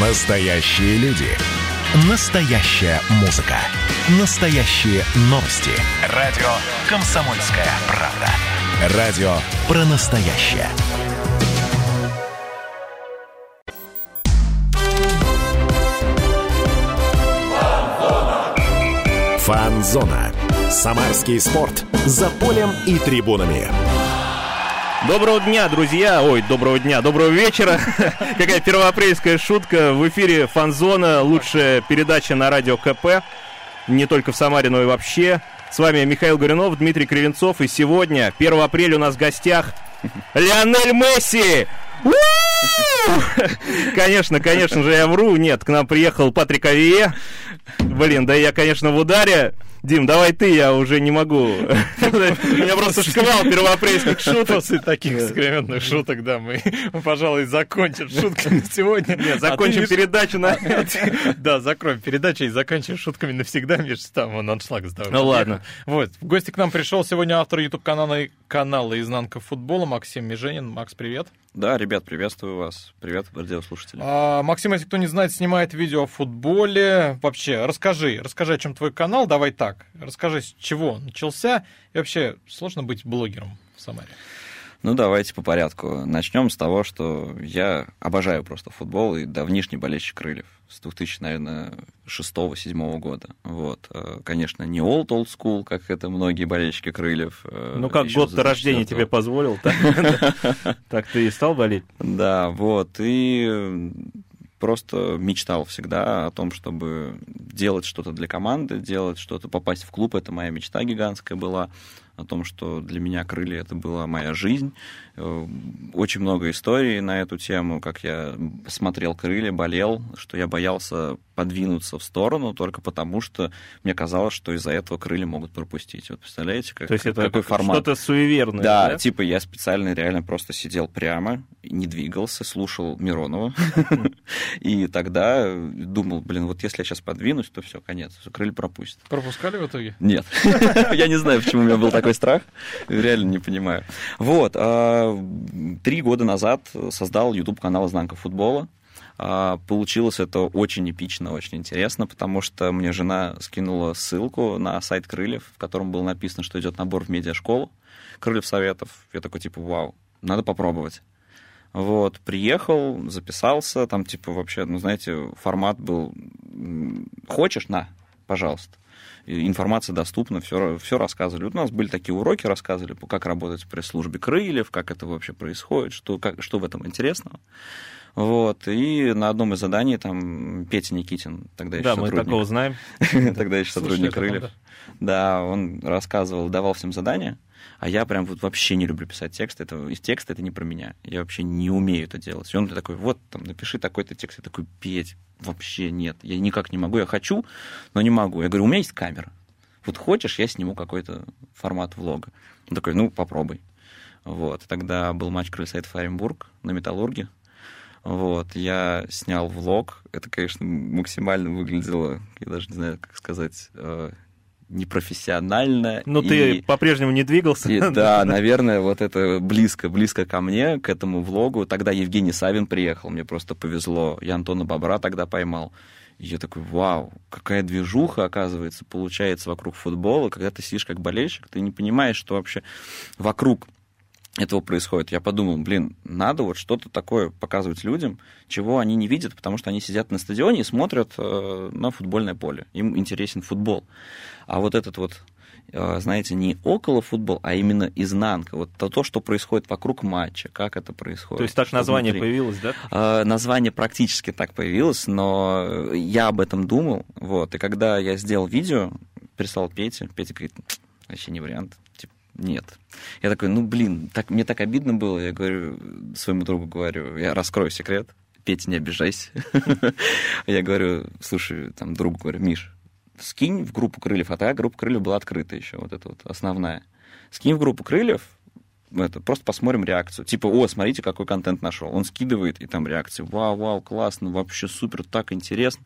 Настоящие люди. Настоящая музыка. Настоящие новости. Радио «Комсомольская правда». Радио про настоящее. Фанзона. Самарский спорт. За полем и трибунами. Доброго дня, друзья! Ой, доброго дня, доброго вечера! Какая первоапрельская шутка. В эфире Фанзона, лучшая передача на радио КП. Не только в Самаре, но и вообще. С вами Михаил Горюнов, Дмитрий Кривенцов. И сегодня, 1 апреля, у нас в гостях Лионель Месси! Конечно, конечно же, я вру. Нет, к нам приехал Патрик Авие. Блин, да я, конечно, в ударе. Дим, давай ты, я уже не могу. У меня просто шквал первоапрельских шуток. После таких скроменных шуток, да, мы, пожалуй, закончим шутками сегодня. Нет, закончим передачу на... Да, закроем передачу и заканчиваем шутками навсегда, Миш, там вон аншлаг сдавай. Ну ладно. Вот, в гости к нам пришел сегодня автор YouTube-канала канала «Изнанка футбола» Максим Меженин. Макс, привет. Да, ребят, приветствую вас. Привет, радиослушатели. А, Максим, если кто не знает, снимает видео о футболе. Вообще, расскажи, расскажи, о чем твой канал. Давай так, расскажи, с чего он начался. И вообще, сложно быть блогером в Самаре? Ну, давайте по порядку. Начнем с того, что я обожаю просто футбол и давнишний болельщик крыльев с 2000, наверное, 6-7 года. Вот. Э, конечно, не old old school, как это многие болельщики крыльев. Э, ну, как год рождения тебе позволил, так ты и стал болеть? Да, вот. И просто мечтал всегда о том, чтобы делать что-то для команды, делать что-то, попасть в клуб. Это моя мечта гигантская была о том, что для меня крылья это была моя жизнь. Э, очень много историй на эту тему, как я смотрел крылья, болел, что я боялся подвинуться в сторону только потому, что мне казалось, что из-за этого крылья могут пропустить. Вот представляете, как, То есть это какой формат? Что-то суеверное. Да, да, типа я специально реально просто сидел прямо, не двигался, слушал Миронова. И тогда думал, блин, вот если я сейчас подвинусь, то все, конец, крылья пропустят. Пропускали в итоге? Нет. Я не знаю, почему у меня был такой страх. Реально не понимаю. Вот. Три года назад создал YouTube-канал «Изнанка футбола». А, получилось это очень эпично, очень интересно, потому что мне жена скинула ссылку на сайт Крыльев, в котором было написано, что идет набор в медиашколу Крыльев Советов. Я такой, типа, вау, надо попробовать. Вот, приехал, записался, там, типа, вообще, ну, знаете, формат был, хочешь, на, пожалуйста. Информация доступна, все, все рассказывали. У нас были такие уроки, рассказывали, как работать в пресс-службе крыльев, как это вообще происходит, что, как, что в этом интересного. Вот, и на одном из заданий там Петя Никитин, тогда еще да, сотрудник. мы такого знаем. Тогда еще сотрудник Крыльев. Да, он рассказывал, давал всем задания, а я прям вот вообще не люблю писать текст. Это, из текста это не про меня. Я вообще не умею это делать. И он такой, вот, там, напиши такой-то текст. Я такой, Петь, вообще нет. Я никак не могу. Я хочу, но не могу. Я говорю, у меня есть камера. Вот хочешь, я сниму какой-то формат влога. Он такой, ну, попробуй. Вот. Тогда был матч Крыльсайт Оренбург на Металлурге. Вот, я снял влог. Это, конечно, максимально выглядело, я даже не знаю, как сказать, э, непрофессионально. Но и... ты по-прежнему не двигался. И, да, наверное, вот это близко, близко ко мне, к этому влогу. Тогда Евгений Савин приехал, мне просто повезло. Я Антона Бобра тогда поймал. И я такой, вау, какая движуха, оказывается, получается вокруг футбола. Когда ты сидишь как болельщик, ты не понимаешь, что вообще вокруг этого происходит. Я подумал, блин, надо вот что-то такое показывать людям, чего они не видят, потому что они сидят на стадионе и смотрят э, на футбольное поле. Им интересен футбол. А вот этот вот э, знаете, не около футбол, а именно изнанка. Вот то, то, что происходит вокруг матча, как это происходит. То есть так название внутри. появилось, да? Э, название практически так появилось, но я об этом думал. Вот. И когда я сделал видео, прислал Пете, Петя говорит, вообще не вариант. Типа, нет. Я такой, ну, блин, так, мне так обидно было. Я говорю, своему другу говорю, я раскрою секрет. Петя, не обижайся. Я говорю, слушай, там, другу говорю, Миш, скинь в группу крыльев, а тогда группа крыльев была открыта еще, вот эта вот основная. Скинь в группу крыльев, это, просто посмотрим реакцию. Типа, о, смотрите, какой контент нашел. Он скидывает, и там реакция. Вау, вау, классно, вообще супер, так интересно.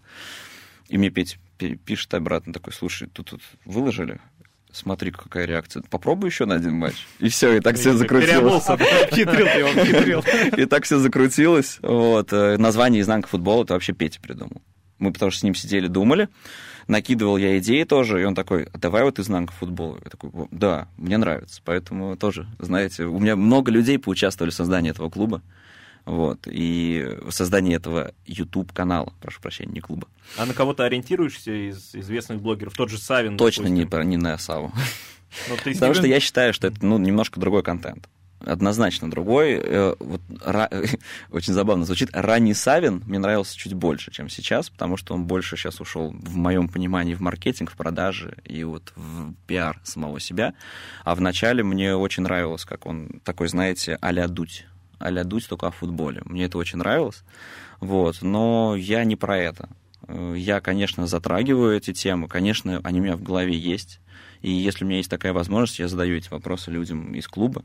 И мне Петя пишет обратно такой, слушай, тут, тут выложили, смотри, какая реакция. Попробуй еще на один матч. И все, и так все закрутилось. Хитрил ты его, хитрил. И так все закрутилось. Вот. Э, название «Изнанка футбола» это вообще Петя придумал. Мы потому что с ним сидели, думали. Накидывал я идеи тоже, и он такой, «А давай вот «Изнанка футбола». Я такой, да, мне нравится. Поэтому тоже, знаете, у меня много людей поучаствовали в создании этого клуба. Вот, и в создании этого YouTube-канала, прошу прощения, не клуба. А на кого-то ориентируешься из известных блогеров? Тот же Савин, Точно не, допустим. не на Саву. Потому ним- что я считаю, что это ну, немножко другой контент. Однозначно другой. Э, Вот, ра- Очень забавно звучит. Ранний Савин мне нравился чуть больше, чем сейчас, потому что он больше сейчас ушел, в моем понимании, в маркетинг, в продажи и вот в пиар самого себя. А вначале мне очень нравилось, как он такой, знаете, а-ля Дудь. А-ля Дудь, только о футболе. Мне это очень нравилось. Вот. Но я не про это. Э, Я, конечно, затрагиваю эти темы, конечно, они у меня в голове есть. И если у меня есть такая возможность, я задаю эти вопросы людям из клуба.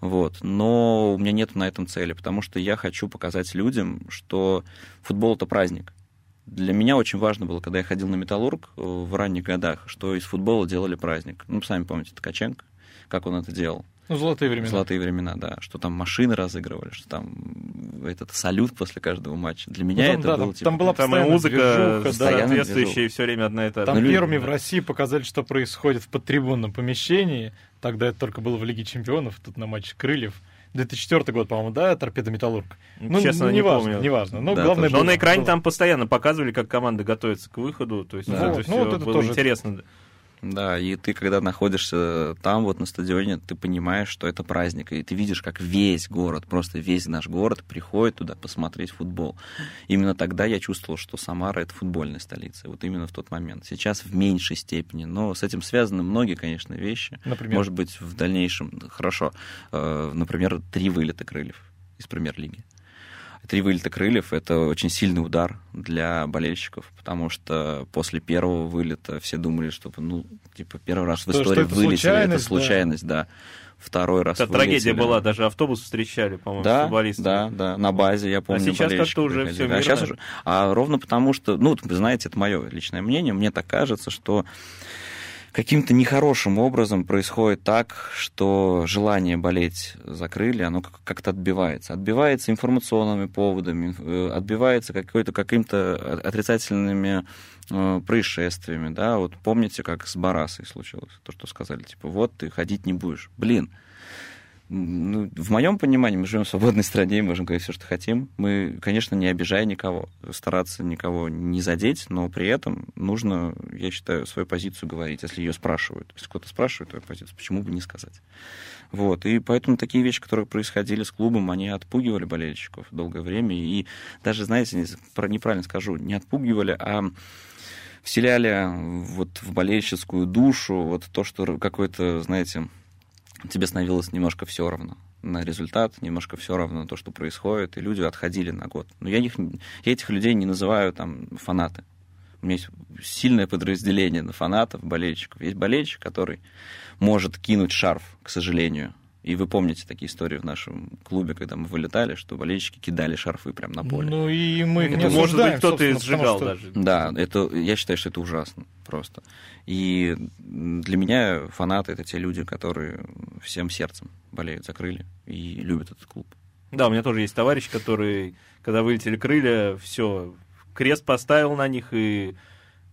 Вот. Но у меня нет на этом цели, потому что я хочу показать людям, что футбол это праздник. Для меня очень важно было, когда я ходил на Металлург э, в ранних годах, что из футбола делали праздник. Ну, сами помните, Ткаченко, как он это делал. Ну, золотые времена. Золотые времена, да. Что там машины разыгрывали, что там этот салют после каждого матча. Для меня Ну, там, это да, было там- типа... там была Там и постоянная музыка движуха, да. Соответствующая, и все время одна и та же. Там Ну, первыми в да. России показали, что происходит в подтрибунном помещении. Тогда это только было в Лиге Чемпионов, тут на матче Крыльев. 2004 год, по-моему, да, Торпедо Металлург. Ну, Честно, не неважно, помню. неважно. Ну, Да, главное, тоже. Но на экране было. там постоянно показывали, как команда готовится к выходу. То есть Да. это Вот, все ну, вот это было тоже- интересно. Да, и ты, когда находишься там, вот на стадионе, ты понимаешь, что это праздник, и ты видишь, как весь город, просто весь наш город приходит туда посмотреть футбол. Именно тогда я чувствовал, что Самара — это футбольная столица, вот именно в тот момент. Сейчас в меньшей степени, но с этим связаны многие, конечно, вещи. Например? Может быть, в дальнейшем, хорошо, э, например, три вылета крыльев из премьер-лиги. Три вылета крыльев — это очень сильный удар для болельщиков, потому что после первого вылета все думали, что, ну, типа, первый раз в Что- что истории это вылетели, это случайность, да. случайность, да. Второй раз Это трагедия была, даже автобус встречали, по-моему, с Да, футболистами. да, да, на базе, я помню, сейчас болельщики как-то уже приходили. всё Да, сейчас мирно. уже. А ровно потому, что, ну, вы знаете, это мое личное мнение, мне так кажется, что каким-то нехорошим образом происходит так, что желание болеть за крылья, оно как- как-то отбивается. Отбивается информационными поводами, э, отбивается какой-то, каким-то отрицательными э, происшествиями, да, вот помните, как с Барасой случилось, то, что сказали, типа, вот ты ходить не будешь. Блин, ну, в моем понимании мы живем в свободной стране, можем говорить все, что хотим. Мы, конечно, не обижая никого, стараться никого не задеть, но при этом нужно, я считаю, свою позицию говорить, если ее спрашивают. Если кто-то спрашивает твою позицию, почему бы не сказать? Вот. И поэтому такие вещи, которые происходили с клубом, они отпугивали болельщиков долгое время. И даже, знаете, неправильно скажу, не отпугивали, а вселяли вот в болельщицкую душу вот то, что какой-то, знаете, тебе становилось немножко все равно на результат, немножко все равно на то, что происходит, и люди отходили на год. Но я, их, не- я этих людей не называю там фанаты. У меня есть сильное подразделение на фанатов, болельщиков. Есть болельщик, который может кинуть шарф, к сожалению. И вы помните такие истории в нашем клубе, когда мы вылетали, что болельщики кидали шарфы прямо на поле. Ну и мы их Ну, не Может быть, кто-то и сжигал что- даже. Да, это, я считаю, что это ужасно просто. И для меня фанаты — это те люди, которые всем сердцем болеют за крылья и любят этот клуб. Да, у меня тоже есть товарищ, который, когда вылетели крылья, все, крест поставил на них и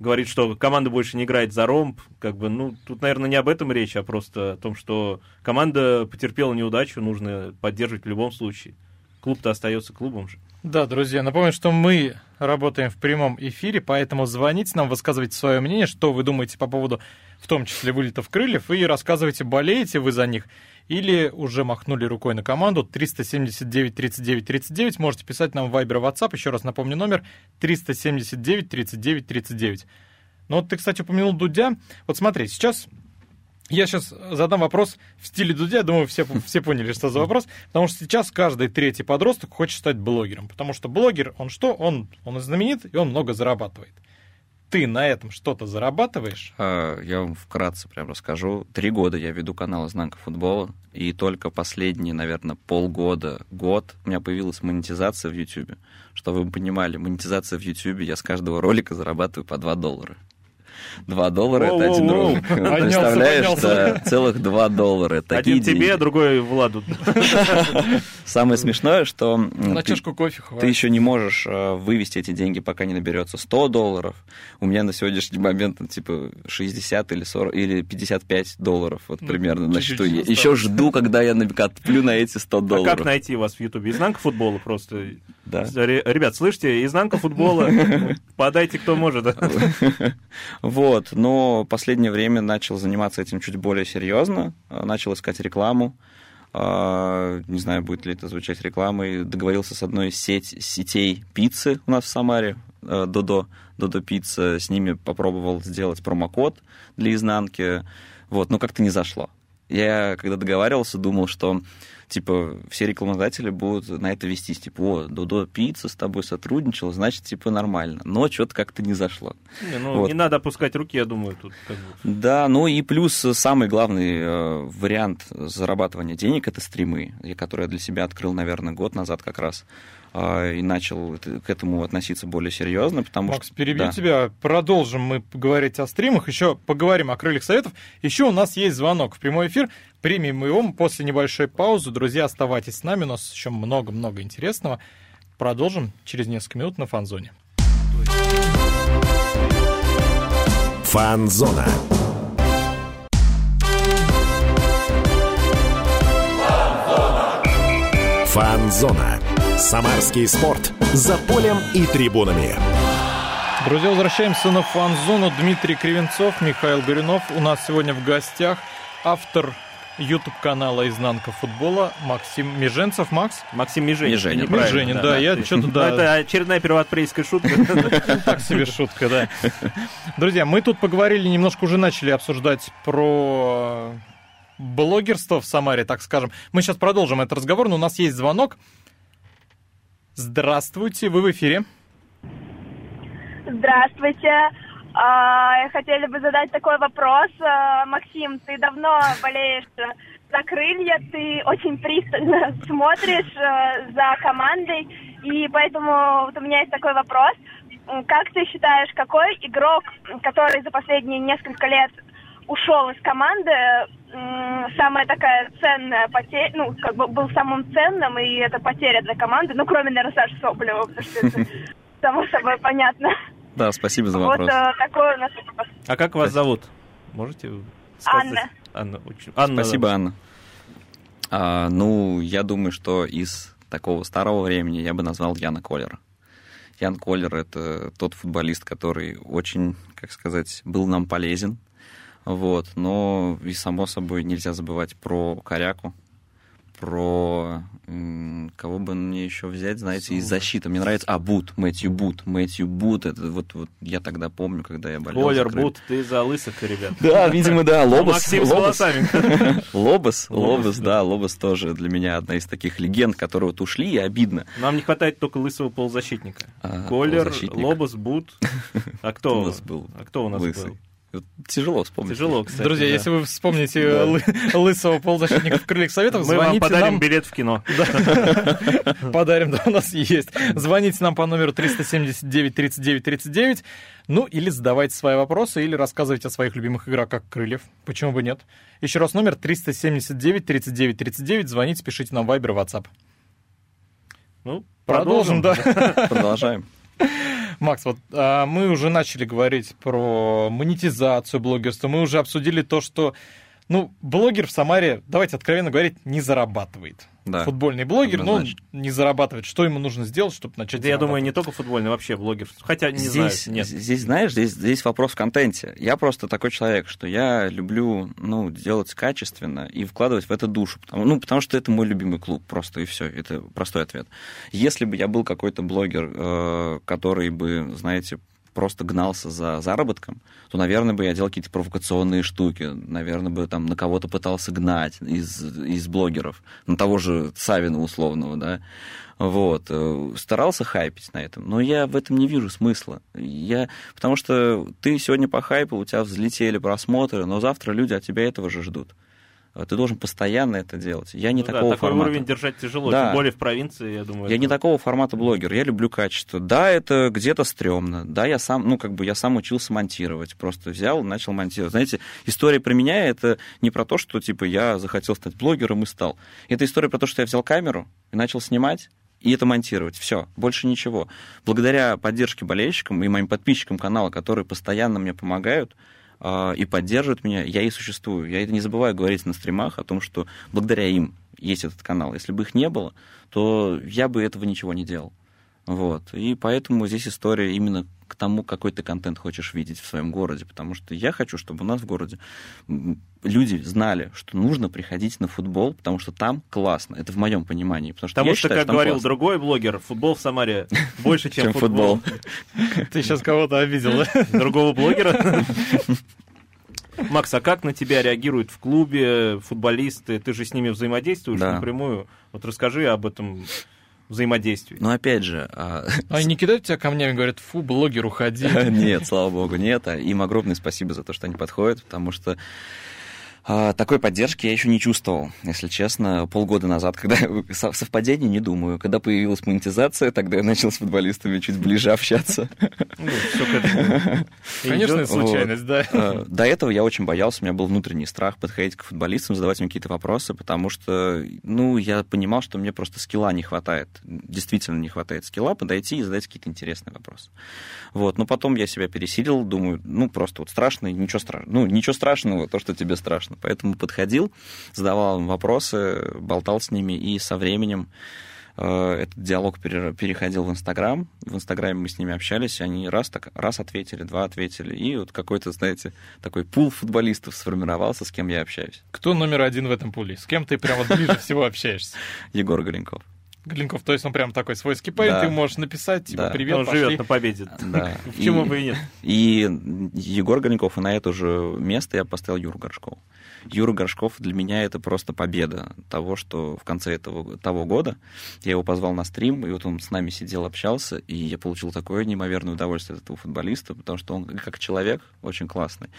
говорит, что команда больше не играет за ромб. Как бы, ну, тут, наверное, не об этом речь, а просто о том, что команда потерпела неудачу, нужно поддерживать в любом случае. Клуб-то остается клубом же. Да, друзья, напомню, что мы работаем в прямом эфире, поэтому звоните нам, высказывайте свое мнение, что вы думаете по поводу, в том числе, вылетов крыльев, и рассказывайте, болеете вы за них или уже махнули рукой на команду 379 39 39. Можете писать нам в Viber, WhatsApp. Еще раз напомню номер 379 39 39. Ну вот ты, кстати, упомянул Дудя. Вот смотри, сейчас я сейчас задам вопрос в стиле Дудя, думаю, все, все поняли, что за вопрос, потому что сейчас каждый третий подросток хочет стать блогером, потому что блогер, он что? Он, он знаменит, и он много зарабатывает. Ты на этом что-то зарабатываешь? А, Я вам вкратце прям расскажу. Три года я веду канал «Изнанка футбола», и только последние, наверное, полгода, год у меня появилась монетизация в YouTube. Чтобы вы понимали, монетизация в YouTube, я с каждого ролика зарабатываю по 2 доллара. 2 доллара это один Воу-воу-воу. рубль. Поднялся, Представляешь, да, целых 2 доллара. Такие Один тебе, деньги. другой Владу. Самое смешное, что На ты- чашку кофе ты хватит. еще не можешь э, вывести эти деньги, пока не наберется 100 долларов. У меня на сегодняшний момент ну, типа 60 или 40 или 55 долларов вот Ну, примерно на счету. Еще жду, когда я отплю на эти 100 А как долларов. найти вас в Ютубе? Изнанка футбола просто. Да. Ре- Ребят, слышите, изнанка футбола. Подайте, кто может. Вот, но последнее время начал заниматься этим чуть более серьезно, э, начал искать рекламу. А, Не знаю, будет ли это звучать рекламой. Договорился с одной из сеть, сетей пиццы у нас в Самаре, э, Додо, Додо Пицца. С ними попробовал сделать промокод для изнанки. Вот, но как-то не зашло. Я, когда договаривался, думал, что типа все рекламодатели будут на это вестись, типа, о, Додо Пицца с тобой сотрудничал, значит, типа, нормально. Но что-то как-то не зашло. Не, ну, Вот. не надо опускать руки, я думаю, тут как бы. Да, ну и плюс самый главный э, вариант зарабатывания денег это стримы, которые я для себя открыл, наверное, год назад как раз. А, И начал к этому относиться более серьезно, потому Макс, что... перебью да. тебя. Продолжим мы говорить о стримах. Еще поговорим о крыльях советов. Еще у нас есть звонок в прямой эфир. Примем его после небольшой паузы. Друзья, оставайтесь с нами. У нас еще много-много интересного. Продолжим через несколько минут на фанзоне. Фанзона. Фанзона. Самарский спорт. За полем и трибунами. Друзья, возвращаемся на фан-зону. Дмитрий Кривенцов, Михаил Горюнов. У нас сегодня в гостях автор YouTube-канала «Изнанка футбола» Максим Меженцев. Макс? Максим Меженин. Меженин. Меженин, да, я Ты- что-то, да. Это очередная первоапрельская шутка. Так себе шутка, да. Друзья, мы тут поговорили, немножко уже начали обсуждать про блогерство в Самаре, так скажем. Мы сейчас продолжим этот разговор, но у нас есть звонок. Здравствуйте, вы в эфире. Здравствуйте. А, Хотели бы задать такой вопрос. А, Максим, ты давно болеешь за крылья, ты очень пристально смотришь э, за командой, и поэтому вот у меня есть такой вопрос. Как ты считаешь, какой игрок, который за последние несколько лет ушел из команды, самая такая ценная потеря, ну, как бы был самым ценным, и это потеря для команды, ну, кроме, наверное, Саши Соболева, потому что это само собой понятно. Да, спасибо за Вот вопрос. э, такой у нас вопрос. А как вас зовут? Можете сказать? Анна. Анна. Спасибо, Анна. А, ну, я думаю, что из такого старого времени я бы назвал Яна Коллера. Ян Коллер — это тот футболист, который очень, как сказать, был нам полезен. Вот. Но и, само собой, нельзя забывать про Коряку, про... Кого бы мне еще взять, знаете, из защиты. Мне нравится... А, Бут, Мэтью Бут. Мэтью Бут, это вот, вот я тогда помню, когда я болел. Колер. Бут, ты за лысых, ребят. Да, видимо, да. Лобос. С Лобос. волосами. Лобос, Лобос, Лобос, да. Лобос тоже для меня одна из таких легенд, которые вот ушли, и обидно. Нам не хватает только лысого полузащитника. А, Колер. Лобос, Бут. А Кто кто у нас был А кто у нас был? Тяжело вспомнить. Тяжело, кстати. Друзья, да. если вы вспомните Да. лы- лысого полузащитника в крыльях советов, Мы вам подарим нам. билет в кино. Подарим, да, у нас есть. Звоните нам по номеру 379 39 39. Ну, или задавайте свои вопросы, или рассказывайте о своих любимых игроках крыльев. Почему бы нет? Еще раз номер 379 39 39. Звоните, пишите нам в Viber, WhatsApp. Ну, Продолжим, да. Продолжаем. Макс, вот а, мы уже начали говорить про монетизацию блогерства. Мы уже обсудили то, что ну, блогер в Самаре, давайте откровенно говорить, не зарабатывает. Да. Футбольный блогер, но он не зарабатывает. Что ему нужно сделать, чтобы начать Да я думаю, не только футбольный, вообще блогер. Хотя, не здесь, знаю, нет. здесь, знаешь, здесь, здесь вопрос в контенте. Я просто такой человек, что я люблю, ну, делать качественно и вкладывать в это душу. Потому, ну, потому что это мой любимый клуб, просто и все. Это простой ответ. Если бы я был какой-то блогер, э, который бы, знаете, просто гнался за заработком, то, наверное, бы я делал какие-то провокационные штуки. Наверное, бы там на кого-то пытался гнать из, из блогеров. На того же Савина условного, да. Вот. э, Старался хайпить на этом, но я в этом не вижу смысла. Я... Потому что ты сегодня по хайпу, у тебя взлетели просмотры, но завтра люди от тебя этого же ждут. Э, ты должен постоянно это делать. Я не Ну да, такого такой формата. уровень держать тяжело, Да. тем более в провинции, я думаю. Я это- не такого формата блогер, я люблю качество. Да, это где-то стрёмно, да, я сам, ну, как бы я сам учился монтировать, просто взял начал монтировать. Знаете, история про меня это не про то, что, типа, я захотел стать блогером и стал. Это история про то, что я взял камеру и начал снимать, и это монтировать. Все, больше ничего. Благодаря поддержке болельщикам и моим подписчикам канала, которые постоянно мне помогают, и поддерживают меня, я и существую. Я это не забываю говорить на стримах о том, что благодаря им есть этот канал. Если бы их не было, то я бы этого ничего не делал. Вот. И поэтому здесь история именно к тому, какой ты контент хочешь видеть в своем городе. Потому что я хочу, чтобы у нас в городе люди знали, что нужно приходить на футбол, потому что там классно. Это в моем понимании. Потому что, Потому я что, считаю, как там говорил классно. другой блогер, футбол в Самаре больше, чем, Чем футбол. футбол. Ты сейчас кого-то обидел, да? Другого блогера? Макс, а как на тебя реагируют в клубе футболисты? Ты же с ними взаимодействуешь Да. напрямую. Вот расскажи об этом взаимодействии. Но опять же, а, Они не кидают тебя камнями, говорят, фу, блогер, уходи. Нет, слава богу, нет. А Им огромное спасибо за то, что они подходят, потому что а, такой поддержки я еще не чувствовал, если честно, полгода назад, когда со- совпадение не думаю. Когда появилась монетизация, тогда я начал с футболистами чуть ближе общаться. Ну, Конечно, случайность, да. А, До этого я очень боялся, у меня был внутренний страх подходить к футболистам, задавать им какие-то вопросы, потому что, ну, я понимал, что мне просто скилла не хватает. Действительно не хватает скилла подойти и задать какие-то интересные вопросы. Вот, но потом я себя пересилил, думаю, ну, просто вот страшно, ничего страшного. Ну, ничего страшного, то, что тебе страшно. Поэтому подходил, задавал им вопросы, болтал с ними, и со временем э, этот диалог пере- переходил в Инстаграм. В Инстаграме мы с ними общались, и они раз, так, раз ответили, два ответили. И вот какой-то, знаете, такой пул футболистов сформировался, с кем я общаюсь. Кто номер один в этом пуле? С кем ты прям вот ближе всего общаешься? Егор Голенков. Глинков, то есть он прям такой свой скипает, Да. ты можешь написать, типа, Да. привет, Он пошли. живет на победе. Да. Почему И- бы и нет? И Егор Голенков, и на это же место я поставил Юру Горшкова. Юра Горшков для меня это просто победа того, что в конце этого, того года я его позвал на стрим, и вот он с нами сидел, общался, и я получил такое неимоверное удовольствие от этого футболиста, потому что он как человек очень классный.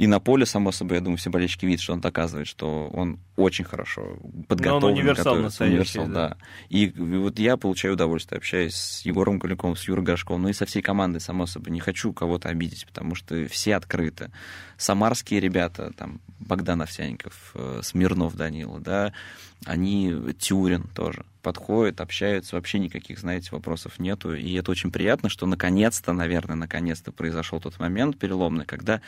И на поле, само собой, я думаю, все болельщики видят, что он доказывает, что он очень хорошо подготовлен. универсал готовится. настоящий, Универсал, да. да. И, и вот я получаю удовольствие, общаясь с Егором Куликовым, с Юрой Горшковым, ну и со всей командой, само собой. Не хочу кого-то обидеть, потому что все открыты. Самарские ребята, там, Богдан Овсянников, э, Смирнов Данила, да, они, Тюрин тоже, подходят, общаются, вообще никаких, знаете, вопросов нету. И это очень приятно, что наконец-то, наверное, наконец-то произошел тот момент переломный, когда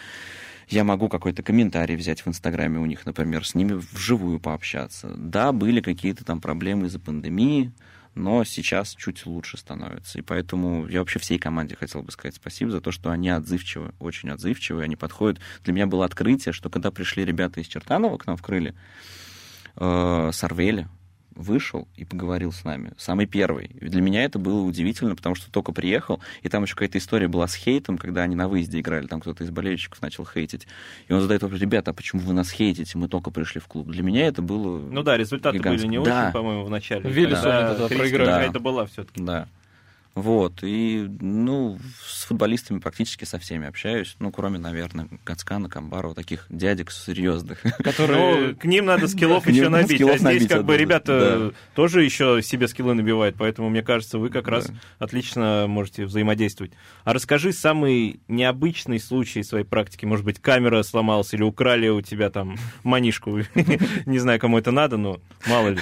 я могу какой-то комментарий взять в Инстаграме у них, например, с ними вживую пообщаться. Да, были какие-то там проблемы из-за пандемии, но сейчас чуть лучше становится. И поэтому я вообще всей команде хотел бы сказать спасибо за то, что они отзывчивы, очень отзывчивы, они подходят. Для меня было открытие, что когда пришли ребята из Чертанова к нам в Крыле, э, Сарвели вышел и поговорил с нами. Самый первый. Для меня это было удивительно, потому что только приехал, и там еще какая-то история была с хейтом, когда они на выезде играли, там кто-то из болельщиков начал хейтить. И он задает вопрос, ребята, а почему вы нас хейтите? Мы только пришли в клуб. Для меня это было... Ну да, результаты Гигантский. были не Да. очень, по-моему, в начале. Велесу Да, критика проиграли. какая-то была все-таки. Да. Вот, и, ну, с футболистами практически со всеми общаюсь, ну, кроме, наверное, Гацкана, Камбарова, таких дядек серьезных. Которые... Ну, к ним надо скиллов еще набить. а здесь как бы ребята тоже еще себе скиллы набивают, поэтому мне кажется, вы как раз отлично можете взаимодействовать. А расскажи самый необычный случай своей практики. Может быть, камера сломалась или украли у тебя там манишку. Не знаю, кому это надо, но мало ли.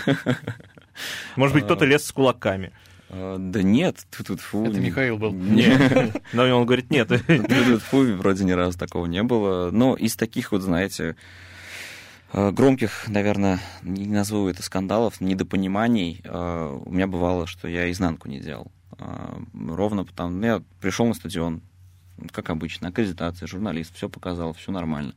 Может быть, кто-то лез с кулаками. А, Да нет, тут фу. Это Михаил был. Нет. Но он говорит, нет. Фу, вроде ни разу такого не было. Но из таких вот, знаете, э, громких, наверное, не назову это скандалов, недопониманий, э, у меня бывало, что я изнанку не делал. Ровно потому, ну, я пришел на стадион, как обычно, аккредитация, журналист, все показал, все нормально.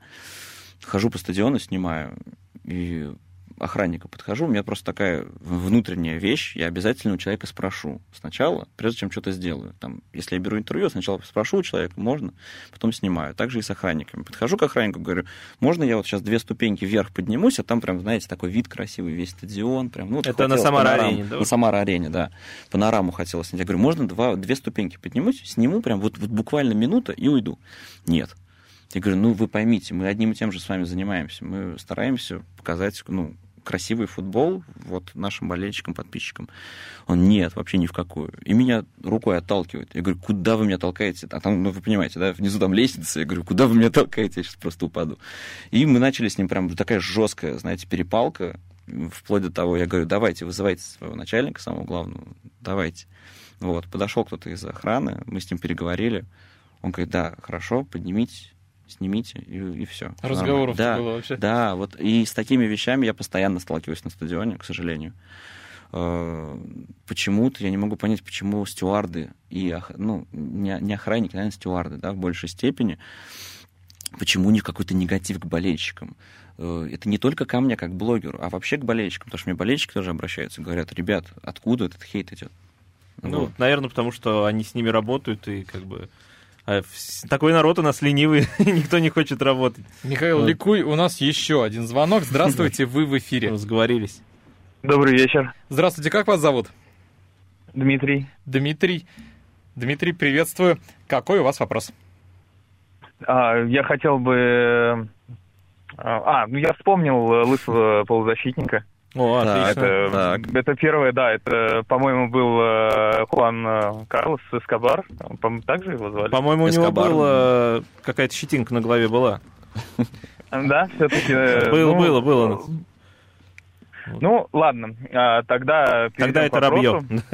Хожу по стадиону, снимаю, и охранника подхожу, у меня просто такая внутренняя вещь, я обязательно у человека спрошу сначала, прежде чем что-то сделаю. Там, если я беру интервью, сначала спрошу у человека, можно, потом снимаю. Также и с охранниками. Подхожу к охраннику, говорю, можно я вот сейчас две ступеньки вверх поднимусь, а там прям, знаете, такой вид красивый, весь стадион. Прям, ну, вот Это на Самара-арене, да? На Самара-арене, да. Панораму хотелось снять. Я говорю, можно два, две ступеньки поднимусь, сниму прям вот, вот буквально минута и уйду. Нет. Я говорю, ну вы поймите, мы одним и тем же с вами занимаемся. Мы стараемся показать, ну, красивый футбол вот нашим болельщикам, подписчикам. Он нет, вообще ни в какую. И меня рукой отталкивает. Я говорю, куда вы меня толкаете? А там, ну, вы понимаете, да, внизу там лестница. Я говорю, куда вы меня толкаете? Я сейчас просто упаду. И мы начали с ним прям такая жесткая, знаете, перепалка. Вплоть до того, я говорю, давайте, вызывайте своего начальника, самого главного, давайте. Вот, подошел кто-то из охраны, мы с ним переговорили. Он говорит, да, хорошо, поднимите, снимите, и, и все. Разговоров да, было вообще. Да, вот и с такими вещами я постоянно сталкиваюсь на стадионе, к сожалению. Э, Почему-то я не могу понять, почему стюарды и ну, не, не охранники, наверное, стюарды, да, в большей степени, почему у них какой-то негатив к болельщикам. Э, Это не только ко мне, как блогеру, а вообще к болельщикам, потому что мне болельщики тоже обращаются, говорят, ребят, откуда этот хейт идет? Ну, Вот. наверное, потому что они с ними работают, и как бы... а, Такой народ у нас ленивый, никто не хочет работать. Михаил Вот. Ликуй, у нас еще один звонок. Здравствуйте, вы в эфире. Разговорились. Добрый вечер, Здравствуйте, как вас зовут? Дмитрий. Дмитрий. Дмитрий, приветствую. Какой у вас вопрос? А, я хотел бы... А, ну я вспомнил э, лысого полузащитника. О, Так, отлично. Это, так. это первое, да, это, по-моему, был э, Хуан э, Карлос Эскобар. По-моему, так же его звали? По-моему, у него Эскобар. была какая-то щетинка на голове была. Да, все-таки... Было, было, было. Ну, ладно, а, тогда... Тогда это Рабье.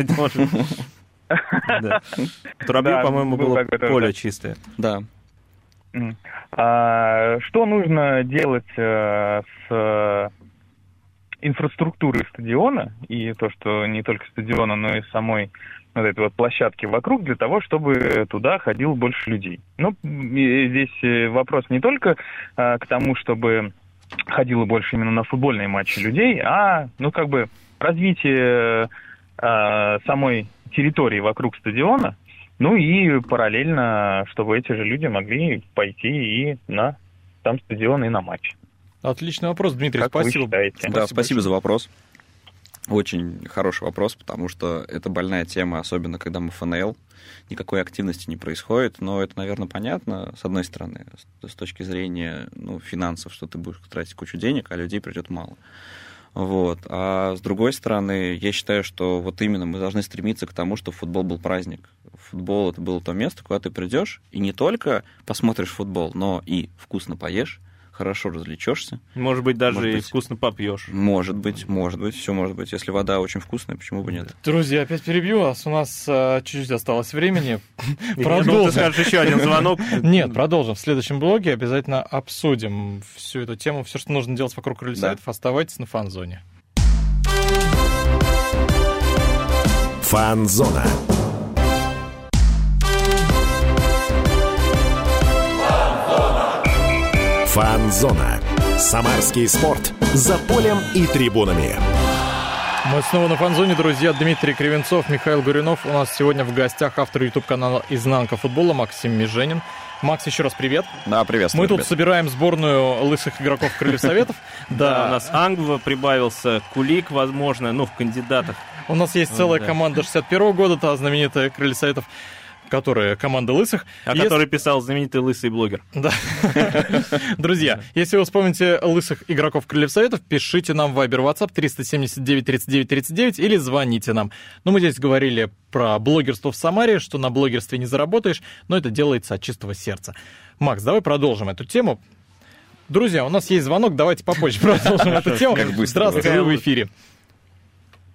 Рабье, по-моему, был было поле чистое. Да. А, Что нужно делать э, с инфраструктурой стадиона, и то, что не только стадиона, но и самой вот этой вот площадки вокруг, для того, чтобы туда ходило больше людей? Ну, здесь э, вопрос не только э, к тому, чтобы ходило больше именно на футбольные матчи людей, а, ну, как бы развитие э, самой территории вокруг стадиона, ну и параллельно, чтобы эти же люди могли пойти и на там стадион, и на матч. Отличный вопрос, Дмитрий, Как вы спасибо. Да, спасибо за вопрос. Очень хороший вопрос, потому что это больная тема, особенно когда мы ФНЛ. Никакой активности не происходит, но это, наверное, понятно, с одной стороны, с, с точки зрения ну, финансов, что ты будешь тратить кучу денег, а людей придет мало. Вот. А с другой стороны, я считаю, что вот именно мы должны стремиться к тому, чтобы футбол был праздник. Футбол это было то место, куда ты придешь, и не только посмотришь футбол, но и вкусно поешь, хорошо развлечешься, Может быть, даже Может и быть. вкусно попьешь. может быть, может быть, все может быть. Если вода очень вкусная, почему бы нет? Друзья, опять перебью вас. У нас э, чуть-чуть осталось времени. Ты Продолжим. скажешь еще один звонок. Нет, продолжим. В следующем блоге обязательно обсудим всю эту тему, все, что нужно делать вокруг советов. Оставайтесь на фан-зоне. Фанзона. Фанзона. Самарский спорт. За полем и трибунами. Мы снова на фан-зоне, друзья. Дмитрий Кривенцов, Михаил Гуринов. У нас сегодня в гостях автор YouTube-канала «Изнанка футбола» Максим Меженин. Макс, еще раз привет. Да, приветствую. Мы тут ребят. собираем сборную лысых игроков Крыльев Советов. Да, у нас Ангва прибавился, Кулик, возможно, ну, в кандидатах. У нас есть целая Да. команда 61 года, та знаменитая Крылья Советов, которая команда лысых. О Если- которой писал знаменитый лысый блогер. Да. Друзья, если вы вспомните лысых игроков Крыльев Советов, пишите нам в Viber WhatsApp 379 39 39 или звоните нам. Ну, мы здесь говорили про блогерство в Самаре, что на блогерстве не заработаешь, но это делается от чистого сердца. Макс, давай продолжим эту тему. Друзья, у нас есть звонок, давайте попозже продолжим эту тему. Здравствуйте, вы в эфире.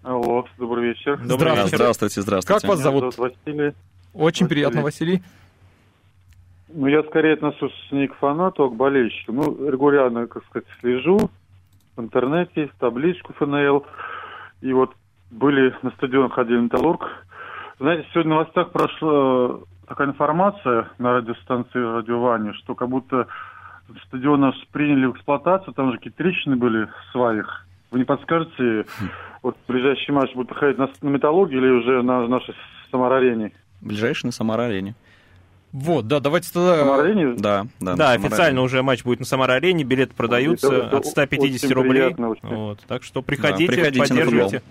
Алло, добрый вечер. Добрый Здравствуйте. вечер. Здравствуйте, здравствуйте. Как вас Меня зовут? Василий. Очень приятно, Василий. Ну, я скорее отношусь не к фанату, а к болельщику. Ну, регулярно, как сказать, слежу в интернете, в табличку ФНЛ. И вот были на стадион, ходили Металлург. Знаете, сегодня в новостях прошла такая информация на радиостанции Радио Ваня, что как будто стадион аж приняли в эксплуатацию, там же какие-то трещины были сваях. Вы не подскажете, вот ближайший матч будет проходить на, на Металлурге или уже на нашей Самар-арене? Ближайший на Самара-арене. Вот, да, давайте тогда... Самар-арене? Да, да. Да, Самара-арене. официально уже матч будет на Самара-арене, билеты продаются Это- от 150 очень рублей. приятно, очень. Вот, так что приходите, приходите на поддерживайте.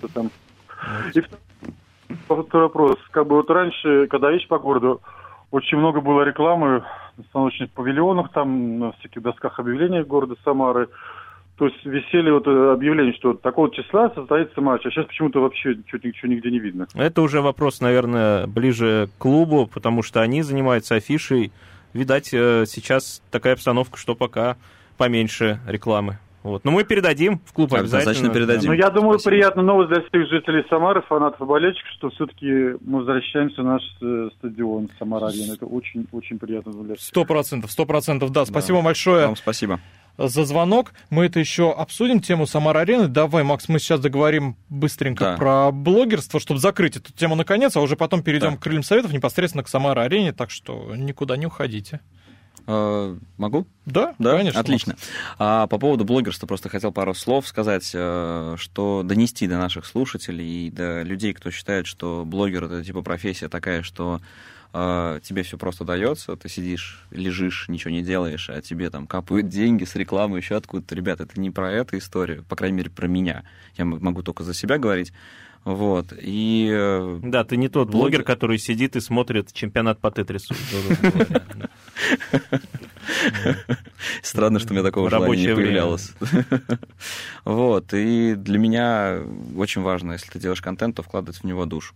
И второй вопрос. Как бы вот раньше, когда ищешь по городу, очень много было рекламы на станочных павильонах, там на всяких досках объявлений города Самары. То есть висели вот э, объявления, что такого числа состоится матч, а сейчас почему-то вообще ничего, ничего нигде не видно. Это уже вопрос, наверное, ближе к клубу, потому что они занимаются афишей. Видать, э, сейчас такая обстановка, что пока поменьше рекламы. Вот. Но мы передадим в клуб Однозначно обязательно. передадим. Ну, я думаю, Спасибо. приятная новость для всех жителей Самары, фанатов и болельщиков, что все-таки мы возвращаемся в наш э, стадион Самара-Арена. Это очень-очень приятно для всех. Сто процентов, сто процентов, да. Спасибо большое Вам спасибо. За звонок. Мы это еще обсудим, тему Самара-арены. Давай, Макс, мы сейчас договорим быстренько Да. про блогерство, чтобы закрыть эту тему наконец, а уже потом перейдем Да. к крыльям советов непосредственно к Самара-арене, так что никуда не уходите. Э, Могу? Да, Да, конечно. отлично. А по поводу блогерства просто хотел пару слов сказать, э, что донести до наших слушателей и до людей, кто считает, что блогер это типа профессия такая, что тебе все просто дается, ты сидишь, лежишь, ничего не делаешь, а тебе там капают деньги с рекламы еще откуда-то. Ребят, это не про эту историю, по крайней мере, про меня. Я могу только за себя говорить. Вот. И э, Да, ты не тот Блогер. блогер, который сидит и смотрит чемпионат по Тетрису. Странно, что у меня такого желания не появлялось. Вот, и для меня очень важно, если ты делаешь контент, то вкладывать в него душу.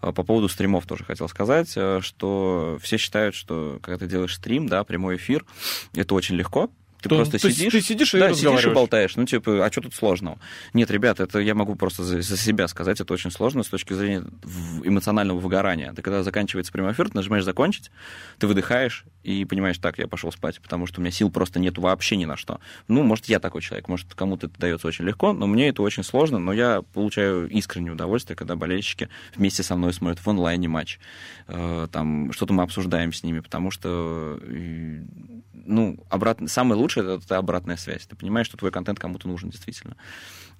А По поводу стримов тоже хотел сказать, э, что все считают, что когда ты делаешь стрим, да, прямой эфир, это очень легко, ты То- просто то сидишь, ты сидишь и да, сидишь и болтаешь. Ну, типа, а что тут сложного? Нет, ребят, это я могу просто за, за себя сказать, это очень сложно с точки зрения эмоционального выгорания. Ты когда заканчивается прямой эфир, ты нажимаешь закончить, ты выдыхаешь и понимаешь, так, я пошел спать, потому что у меня сил просто нет вообще ни на что. Ну, может, я такой человек, может, кому-то это дается очень легко, но мне это очень сложно, но я получаю искреннее удовольствие, когда болельщики вместе со мной смотрят в онлайне матч, Э, там что-то мы обсуждаем с ними, потому что ну, обратно, самое лучшее это, это обратная связь. Ты понимаешь, что твой контент кому-то нужен действительно.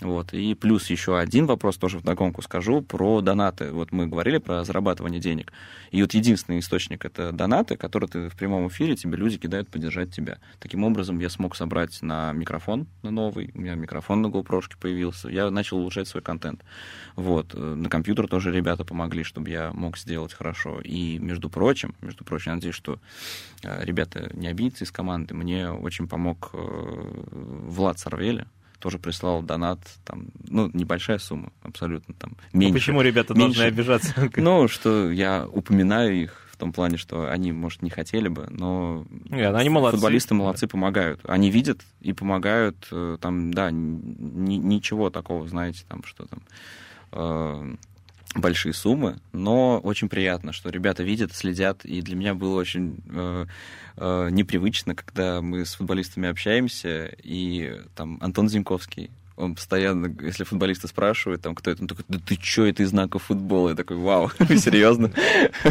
Вот. И плюс еще один вопрос тоже вдогонку скажу про донаты. Вот мы говорили про зарабатывание денег. И вот единственный источник это донаты, которые ты в прямом эфире, тебе люди кидают поддержать тебя. Таким образом, я смог собрать на микрофон на новый, у меня микрофон на GoPro появился, я начал улучшать свой контент. Вот. Э, На компьютер тоже ребята помогли, чтобы я мог сделать хорошо. И, между прочим, между прочим, я надеюсь, что э, ребята не обидятся из команды. Мне очень помог э, Влад Сорвели, тоже прислал донат, там, ну, небольшая сумма, абсолютно, там, Ну, меньше. Почему ребята меньше. должны обижаться? Ну, что я упоминаю их в том плане, что они, может, не хотели бы, но Нет, они молодцы. футболисты молодцы, помогают. Они видят и помогают, э, там, да, ни- ничего такого, знаете, там, что там э, большие суммы, но очень приятно, что ребята видят, следят, и для меня было очень э, э, непривычно, когда мы с футболистами общаемся, и там Антон Зинковский, он постоянно, если футболисты спрашивают, там, кто это, он такой, да ты чё, это из знаков футбола? Я такой, вау, серьезно?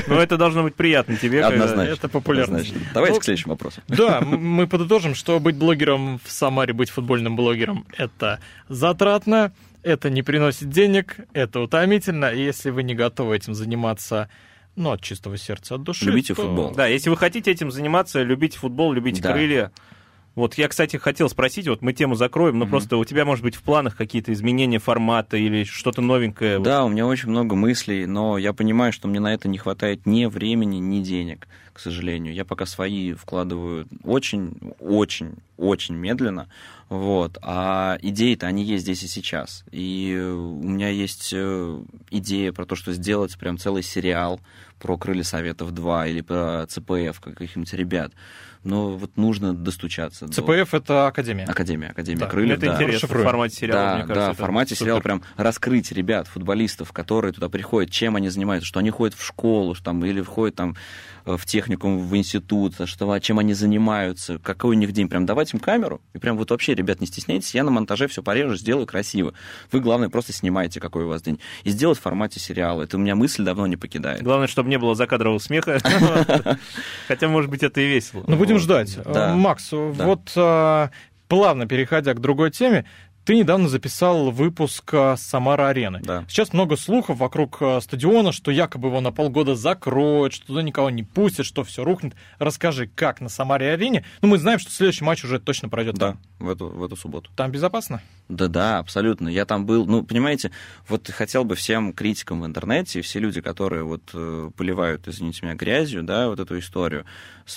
Ну, это должно быть приятно тебе. Однозначно. это однозначно. Давайте Ну, к следующему вопросу. Да, мы подытожим, что быть блогером в Самаре, быть футбольным блогером, это затратно, это не приносит денег, это утомительно, и если вы не готовы этим заниматься, ну, от чистого сердца, от души. Любите то- футбол. Да, если вы хотите этим заниматься, любите футбол, любите Да. крылья. Вот я, кстати, хотел спросить, вот мы тему закроем, но Мгм. просто у тебя, может быть, в планах какие-то изменения формата или что-то новенькое? Да, у меня очень много мыслей, но я понимаю, что мне на это не хватает ни времени, ни денег, к сожалению. Я пока свои вкладываю очень, очень, очень медленно. Вот. А идеи-то, они есть здесь и сейчас. И у меня есть э, идея про то, что сделать прям целый сериал про Крылья Советов 2 или про ЦПФ каких-нибудь ребят. Но вот нужно достучаться. до- ЦПФ — это Академия. Академия, Академия Да, Крыльев, это да. интересно в формате сериала, да, мне кажется. да, в формате супер. сериала прям раскрыть ребят, футболистов, которые туда приходят, чем они занимаются, что они ходят в школу, что там, или входят там в техникум, в институт, что, чем они занимаются, какой у них день. Прям давать им камеру, и прям вот вообще, ребят, не стесняйтесь, я на монтаже все порежу, сделаю красиво. Вы, главное, просто снимайте, какой у вас день. И сделать в формате сериала. Это у меня мысль давно не покидает. Главное, чтобы не было закадрового смеха. Хотя, может быть, это и весело. Ну, будем ждать. Да. Макс, вот э, плавно переходя к другой теме, Ты недавно записал выпуск э, Самара-арены. Да. Сейчас много слухов вокруг э, стадиона, что якобы его на полгода закроют, что туда никого не пустят, что все рухнет. Расскажи, как на Самаре-арене? Ну, мы знаем, что следующий матч уже точно пройдет Да, там. в эту, в эту субботу. Там безопасно? Да, да, абсолютно. Я там был. Ну, понимаете, вот хотел бы всем критикам в интернете, все люди, которые вот э, поливают, извините меня, грязью, да, вот эту историю,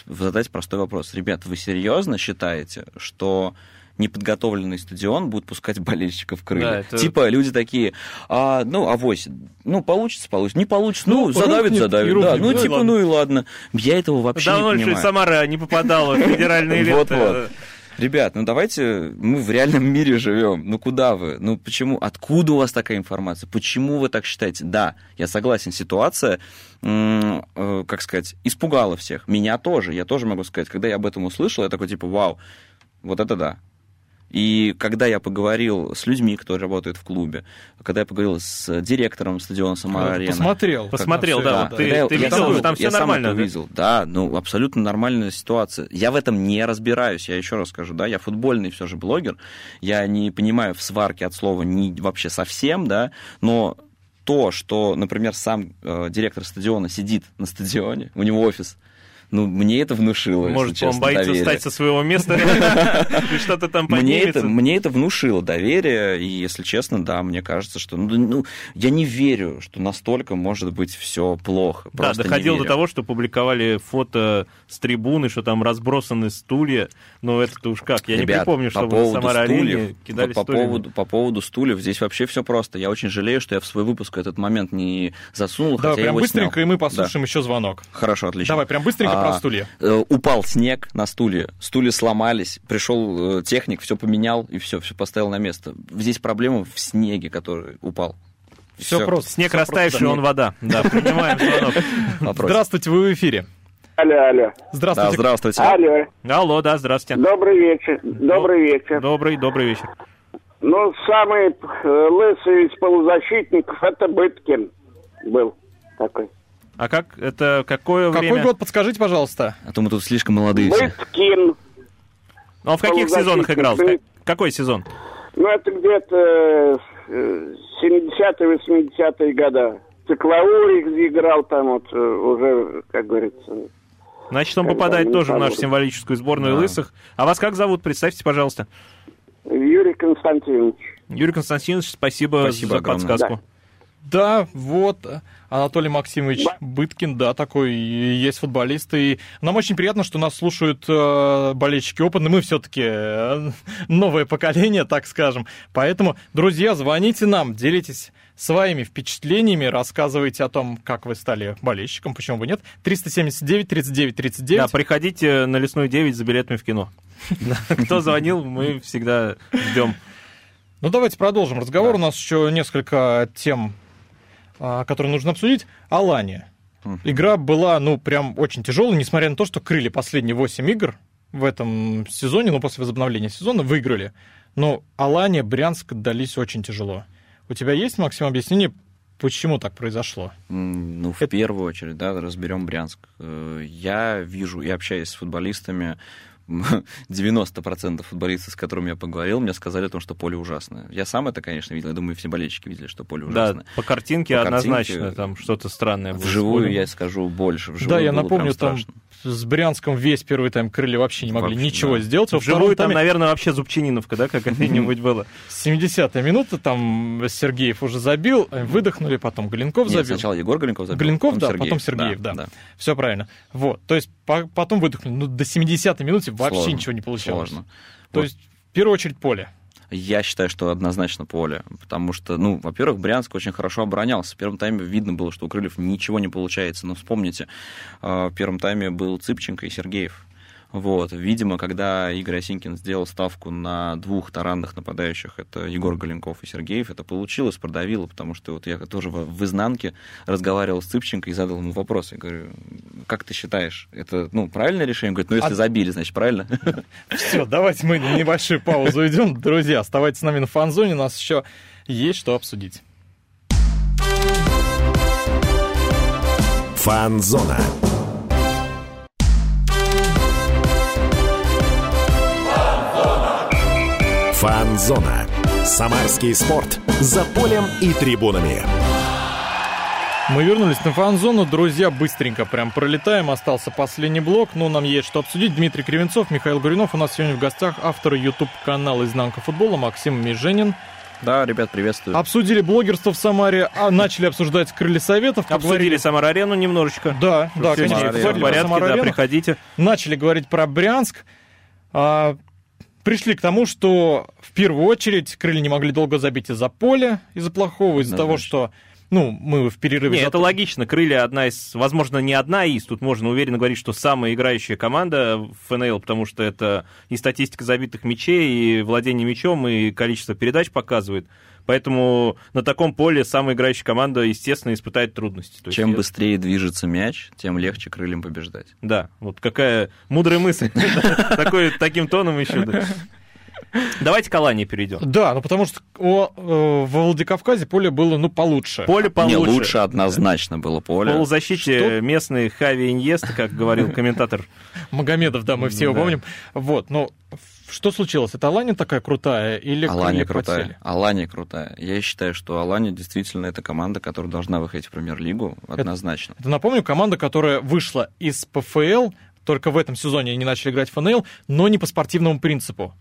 задать простой вопрос. Ребят, вы серьезно считаете, что неподготовленный стадион будет пускать болельщиков в крылья. Да, это- Типа люди такие, а, ну, авось, ну, получится, получится, не получится, ну, Ну, задавит, рухнет задавит, да, рухнет, ну, ну и типа, ладно. ну и ладно. Я этого вообще Давно не понимаю. Самара не попадала в федеральные? Вот-вот. Ребят, ну давайте, мы в реальном мире живем. Ну куда вы? Ну почему? Откуда у вас такая информация? Почему вы так считаете? Да, я согласен, ситуация, э, как сказать, испугала всех. Меня тоже, я тоже могу сказать. Когда я об этом услышал, я такой типа, вау, вот это да. И когда я поговорил с людьми, которые работают в клубе, когда я поговорил с директором стадиона Самара-Арена, Посмотрел. Посмотрел, да, ты- я видел, сам там это- всё я сам нормально, это да? увидел. Да, ну, абсолютно нормальная ситуация. Я в этом не разбираюсь, я еще раз скажу, да, я футбольный все же блогер, я не понимаю в сварке от слова ни вообще совсем, да, но то, что, например, сам э, директор стадиона сидит на стадионе, у него офис, ну, мне это внушило, если Может, он честно, боится доверие. встать со своего места, и что-то там Мне это, поднимется. мне это внушило доверие, и, если честно, да, мне кажется, что, ну, ну, я не верю, что настолько может быть все плохо. Да, доходило до того, что публиковали фото с трибуны, что там разбросаны стулья. Ну, это-то уж как. Я не припомню, поводу на Самара-арене стульев, кидали по, по поводу, по поводу стульев, здесь вообще все просто. Я очень жалею, что я в свой выпуск этот момент не засунул, я прям его быстренько, и мы послушаем еще звонок. Да. Хорошо, отлично. Давай прям быстренько про стулья. э, Упал снег на стуле, стулья сломались, пришел э, техник, все поменял и все, все поставил на место. Здесь проблема в снеге, который упал. Все Всё. просто. Снег просто, растаявший, он вода. Да, принимаем звонок. Здравствуйте, вы в эфире. Алло, алло. Да, Здравствуйте. здравствуйте. Алло. Алло, да, здравствуйте. Добрый вечер. Добрый вечер. Добрый, добрый вечер. Ну, самый э, лысый из полузащитников это Быткин был такой. А как, это какое Какой время? год, подскажите, пожалуйста. А то мы тут слишком молодые все. Быткин. Он в каких сезонах играл? Ну, Какой сезон? Ну, это где-то э, 70-80-е года. Циклаурик играл там вот э, уже, как говорится. Значит, он попадает тоже в нашу символическую сборную Да. лысых. А вас как зовут? Представьте, пожалуйста. Юрий Константинович. Юрий Константинович, спасибо, Спасибо за огромное. подсказку. Да, вот, Анатолий Максимович Да. Быткин, да, такой есть футболист. И нам очень приятно, что нас слушают э, болельщики опытные. Мы все-таки новое поколение, так скажем. Поэтому, друзья, звоните нам, делитесь своими впечатлениями, рассказывайте о том, как вы стали болельщиком, почему бы нет. 379 39 39. Да, приходите на Лесную 9 за билетами в кино. Кто звонил, мы всегда ждем. Ну, давайте продолжим разговор. У нас еще несколько тем, а, которые нужно обсудить. Алания. Игра была, ну, прям очень тяжелая, несмотря на то, что крылья последние 8 игр в этом сезоне, ну, после возобновления сезона, выиграли. Но Алания, Брянск дались очень тяжело. У тебя есть, Максим, объяснение, почему так произошло? Ну, в Это- первую очередь, да, разберем Брянск. Э, Я вижу и общаюсь с футболистами, 90% футболистов, с которыми я поговорил, мне сказали о том, что поле ужасное. Я сам это, конечно, видел. Я думаю, все болельщики видели, что поле Да, ужасное. по картинке По однозначно картинке, там что-то странное было. Вживую, я скажу, больше. Вживую да, я было напомню, прям там с Брянском весь первый тайм крылья вообще не могли Вообще, ничего да. сделать. Во Вживую там, тайме наверное, вообще Зубчининовка, да, какая-нибудь была. 70-я минута, там Сергеев уже забил, выдохнули, потом Глинков Нет, забил. сначала Егор Голенков забил, Глинков, да, потом Сергеев, да. Все правильно. Вот, то есть по- потом выдохнули. Ну, до 70-й минуты вообще Сложно, ничего не получалось. Сложно. То Вот. есть, в первую очередь, поле. Я считаю, что однозначно поле, потому что, ну, во-первых, Брянск очень хорошо оборонялся. В первом тайме видно было, что у Крыльев ничего не получается. Но вспомните, э, в первом тайме был Цыпченко и Сергеев. Вот. Видимо, когда Игорь Осинкин сделал ставку на двух таранных нападающих, это Егор Голенков и Сергеев, это получилось, продавило, потому что вот я тоже в, в изнанке разговаривал с Цыпченко и задал ему вопрос. Я говорю, как ты считаешь, это ну, правильное решение? Он говорит, ну, если А- забили, значит, правильно. Все, давайте мы на небольшую паузу идем. Друзья, оставайтесь с нами на фан-зоне, у нас еще есть что обсудить. Фанзона. Фанзона. Самарский спорт. За полем и трибунами. Мы вернулись на фан-зону, друзья, быстренько прям пролетаем, остался последний блок, но нам есть что обсудить. Дмитрий Кривенцов, Михаил Гуринов, у нас сегодня в гостях автор YouTube-канала «Изнанка футбола» Максим Меженин. Да, ребят, приветствую. Обсудили блогерство в Самаре, а начали обсуждать крылья советов. Обсудили поговорили- Самар-арену немножечко. Да, да, Всё конечно, в порядке, да, приходите. начали говорить про Брянск, а, пришли к тому, что в первую очередь крылья не могли долго забить из-за поля, из-за плохого, из-за того, что ну, мы в перерыве... Не, за- это логично. Крылья одна из, возможно, не одна из, тут можно уверенно говорить, что самая играющая команда в ФНЛ, потому что это и статистика забитых мячей, и владение мячом, и количество передач показывает. Поэтому на таком поле самая играющая команда, естественно, испытает трудности. То есть Чем я- быстрее движется мяч, тем легче крыльям побеждать. Да, вот какая мудрая мысль. Таким тоном еще. да. Давайте к Алане перейдем. Да, ну потому что о, э, во Владикавказе поле было, ну, получше. Поле получше. Не, лучше однозначно было В поле. полузащите Что? местный Хави Иньеста, как говорил комментатор. Магомедов, да, мы все его помним. Вот, ну, что случилось? Это Алания такая крутая или Алания крутая. подсели? Алания крутая. Я считаю, что Алания действительно это команда, которая должна выходить в премьер-лигу однозначно. Это, напомню, команда, которая вышла из ПФЛ, только в этом сезоне они начали играть в ФНЛ, но не по спортивному принципу.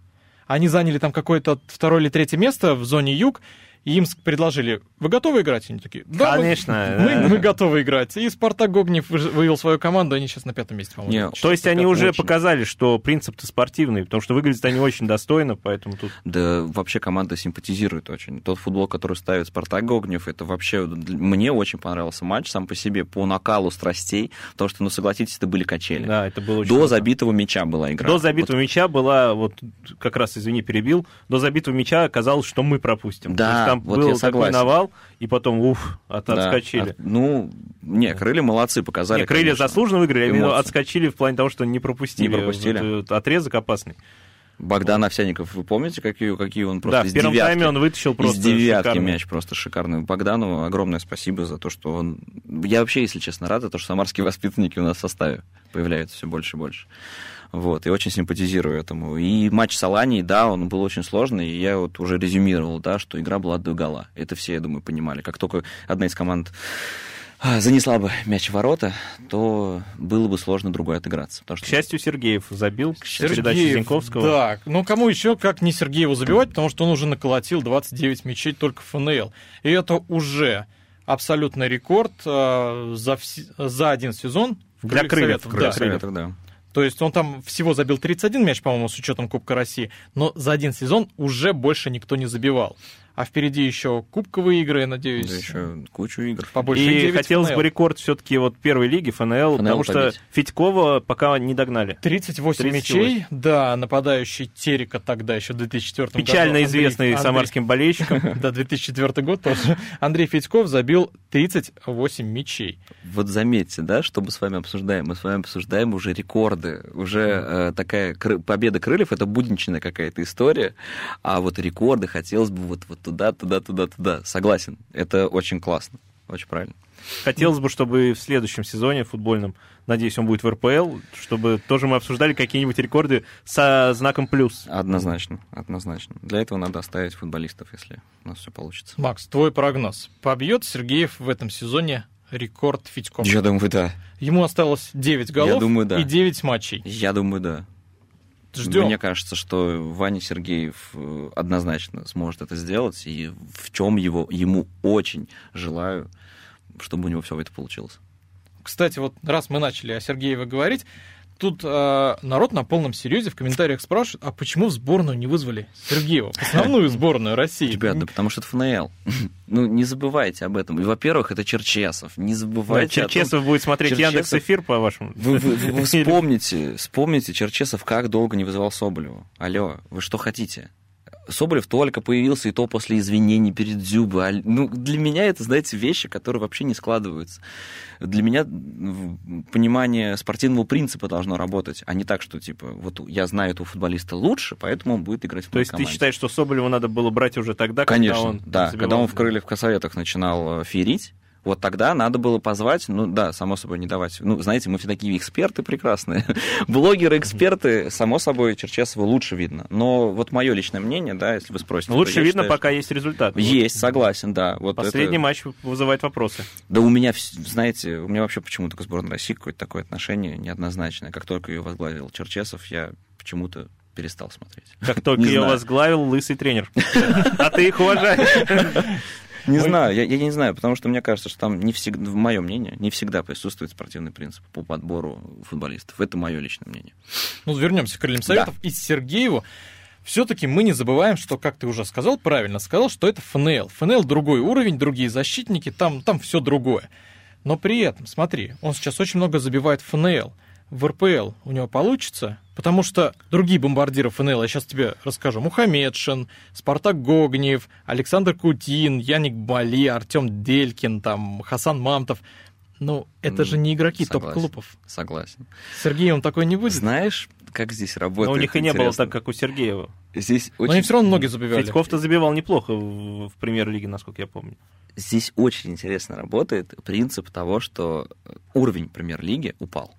Они заняли там какое-то второе или третье место в зоне юг, и им предложили, вы готовы играть? Они такие, да, мы- Конечно, мы, да. мы готовы играть. И Спартак Гогнев вывел свою команду, они сейчас на пятом месте, по-моему. То есть они уже Очень. показали, что принцип-то спортивный, потому что выглядят они очень достойно, поэтому тут... Да вообще команда симпатизирует очень. Тот футбол, который ставит Спартак Гогнев, это вообще... Мне очень понравился матч сам по себе, по накалу страстей, потому что, ну, согласитесь, это были качели. Да, это было очень... До круто. забитого мяча была игра. До забитого мяча была, вот как раз, извини, перебил, до забитого мяча оказалось, что мы пропустим. Да, там вот был я такой навал, и потом, уф, от, Да, отскочили. от- ну, не, крылья молодцы, показали. Не, крылья конечно. заслуженно выиграли, а именно Эмоции. отскочили в плане того, что не пропустили. Не пропустили. Этот отрезок опасный. Богдан Овсяников, вы помните, какие, какие он просто да, из в первом девятки? тайме он вытащил просто из девятки шикарный. мяч просто шикарный. Богдану огромное спасибо за то, что он... Я вообще, если честно, рад, то, что самарские воспитанники у нас в составе появляются все больше и больше. Вот, и очень симпатизирую этому. И матч с Аланией, да, он был очень сложный, и я вот уже резюмировал, да, что игра была до гола. Это все, я думаю, понимали. Как только одна из команд а, занесла бы мяч в ворота, то было бы сложно другой отыграться. Потому К что счастью, Сергеев забил к Сергеев, Зиньковского. Да, ну кому еще, как не Сергееву забивать, потому что он уже наколотил 29 мячей только в ФНЛ. И это уже абсолютный рекорд э, за, вс- за один сезон. в Для крыльев, Советов, крыльев, да. крыльев. Да. То есть он там всего забил 31 мяч, по-моему, с учетом Кубка России, но за один сезон уже больше никто не забивал. А впереди еще кубковые игры, я надеюсь. Да еще кучу игр. Побольше И 9 хотелось ФНЛ. бы рекорд все-таки вот первой лиги ФНЛ, потому что побить. Федькова пока не догнали. 38, 38. мячей, да, нападающий Терека тогда еще в 2004 году. Печально известный Андрей- самарским болельщикам. Да, 2004 год тоже. Андрей Федьков забил 38 мячей. Вот заметьте, да, что мы с вами обсуждаем? Мы с вами обсуждаем уже рекорды. Уже э, такая кры- победа крыльев это будничная какая-то история. А вот рекорды хотелось бы вот, вот туда, туда, туда, туда. Согласен. Это очень классно. Очень правильно. Хотелось бы, чтобы в следующем сезоне футбольном, надеюсь, он будет в РПЛ, чтобы тоже мы обсуждали какие-нибудь рекорды со знаком плюс. Однозначно, однозначно. Для этого надо оставить футболистов, если у нас все получится. Макс, твой прогноз. Побьет Сергеев в этом сезоне рекорд Федькова? Я думаю, да. Ему осталось 9 голов думаю, да. и 9 матчей. Я думаю, да. Ждем. Мне кажется, что Ваня Сергеев э, однозначно сможет это сделать, и в чем его, ему очень желаю, чтобы у него все это получилось. Кстати, вот раз мы начали о Сергееве говорить, тут э, народ на полном серьезе в комментариях спрашивает, а почему в сборную не вызвали Сергеева? Основную сборную России. Ребят, да потому что это ФНЛ. Ну, не забывайте об этом. И, во-первых, это Черчесов. Не Да, забывайте о том- Черчесов будет смотреть Черчесов- Яндекс Эфир, по-вашему. Вы, вы- вы вспомните, вспомните, Черчесов как долго не вызывал Соболеву. Алло, вы что хотите? Соболев только появился, и то после извинений перед Дзюбой. А, Ну, для меня это, знаете, вещи, которые вообще не складываются. Для меня понимание спортивного принципа должно работать, а не так, что, типа, вот я знаю этого футболиста лучше, поэтому он будет играть в То есть ты команде. считаешь, что Соболеву надо было брать уже тогда, Конечно, когда он да. забивал? Когда он в крыльях косоветах начинал э, ферить, Вот тогда надо было позвать, ну да, само собой, не давать. Ну, знаете, мы все такие эксперты прекрасные. Блогеры, эксперты, само собой, Черчесова лучше видно. Но вот мое личное мнение, да, если вы спросите. Лучше видно, считаю, пока есть результат. что- Есть, согласен, да. Вот Последний это- матч вызывает вопросы. Да у меня, знаете, у меня вообще почему-то к сборной России какое-то такое отношение неоднозначное. Как только ее возглавил Черчесов, я почему-то перестал смотреть. Как только ее возглавил лысый тренер. А ты их уважаешь. Не знаю, я, я не знаю, потому что мне кажется, что там не всегда, в моем мнении, не всегда присутствует спортивный принцип по подбору футболистов. Это мое личное мнение. Ну, вернемся к крыльям советов. И Сергееву все-таки мы не забываем, что, как ты уже сказал, правильно сказал, что это ФНЛ. ФНЛ другой уровень, другие защитники, там, там все другое. Но при этом, смотри, он сейчас очень много забивает ФНЛ. В РПЛ у него получится, потому что другие бомбардиры ФНЛ, я сейчас тебе расскажу, Мухаммедшин, Спартак Гогниев, Александр Кутин, Яник Бали, Артем Делькин, там, Хасан Мамтов. Ну, это же не игроки топ-клубов. Согласен. С Сергеем такой не будет. Знаешь, как здесь работает? Но у них и не было так, как у Сергеева. Здесь Но очень, они все равно многие забивали. Федьков-то забивал неплохо в в премьер-лиге, насколько я помню. здесь очень интересно работает принцип того, что уровень премьер-лиги упал.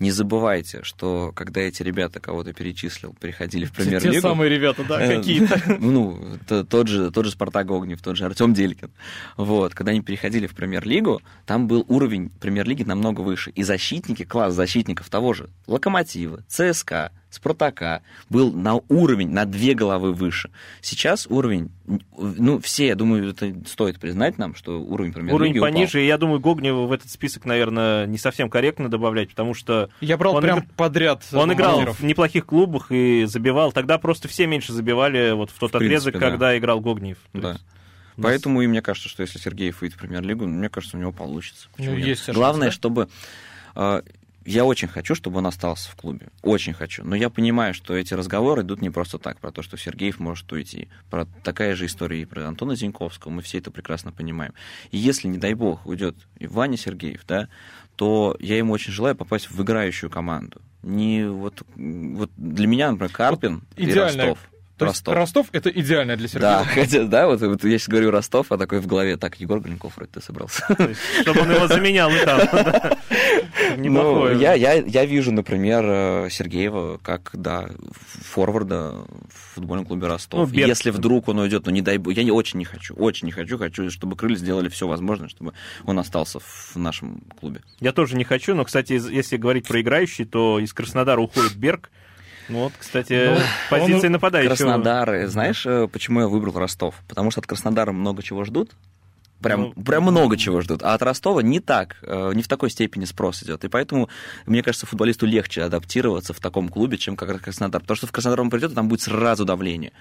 Не забывайте, что когда эти ребята, кого ты перечислил, переходили в премьер-лигу... Те самые ребята, да, Э, какие-то. Ну, тот же, тот же Спартак Огнев, тот же Артем Делькин. Вот, когда они переходили в премьер-лигу, там был уровень премьер-лиги намного выше. И защитники, класс защитников того же Локомотива, ЦСКА, Спартака был на уровень, на две головы выше. Сейчас уровень, ну, все, я думаю, это стоит признать нам, что уровень премьер-лиги Уровень упал. пониже, и я думаю, Гогнева в этот список, наверное, не совсем корректно добавлять, потому что Я брал Он прям игр- подряд он играл в неплохих клубах и забивал. Тогда просто все меньше забивали вот в тот В принципе, отрезок, да. когда играл Гогнев. Да. есть у нас- Поэтому и мне кажется, что если Сергеев выйдет в премьер-лигу, мне кажется, у него получится. Ну, нет? есть шанс, Главное, да? чтобы... я очень хочу, чтобы он остался в клубе. Очень хочу. Но я понимаю, что эти разговоры идут не просто так, про то, что Сергеев может уйти. Про такая же история и про Антона Зиньковского. Мы все это прекрасно понимаем. И если, не дай бог, уйдет и Ваня Сергеев, да, то я ему очень желаю попасть в играющую команду. Не вот, вот для меня, например, Карпин и идеальная- Ростов. То есть Ростов это идеально для Сергея. Да, хотя, да, вот, вот я сейчас говорю Ростов, а такой в голове, так, Егор Глинков вроде ты собрался. есть, чтобы он его заменял и там. да. Ну, я, я, я вижу, например, э, Сергеева как, да, форварда в футбольном клубе Ростов. Ну. Если вдруг он уйдет, ну не дай бог, я не, очень не хочу, очень не хочу, хочу, чтобы крылья сделали все возможное, чтобы он остался в нашем клубе. Я тоже не хочу, но, кстати, если говорить про играющий, то из Краснодара уходит Берг. Ну вот, кстати, Ну, позиция он- нападающего. Краснодар, знаешь, э, почему я выбрал Ростов? Потому что от Краснодара много чего ждут. Прям, Ну, прям много чего ждут. А от Ростова не так, э, не в такой степени спрос идет. И поэтому, мне кажется, футболисту легче адаптироваться в таком клубе, чем как Краснодар. Потому что в Краснодар он придет, и там будет сразу давление.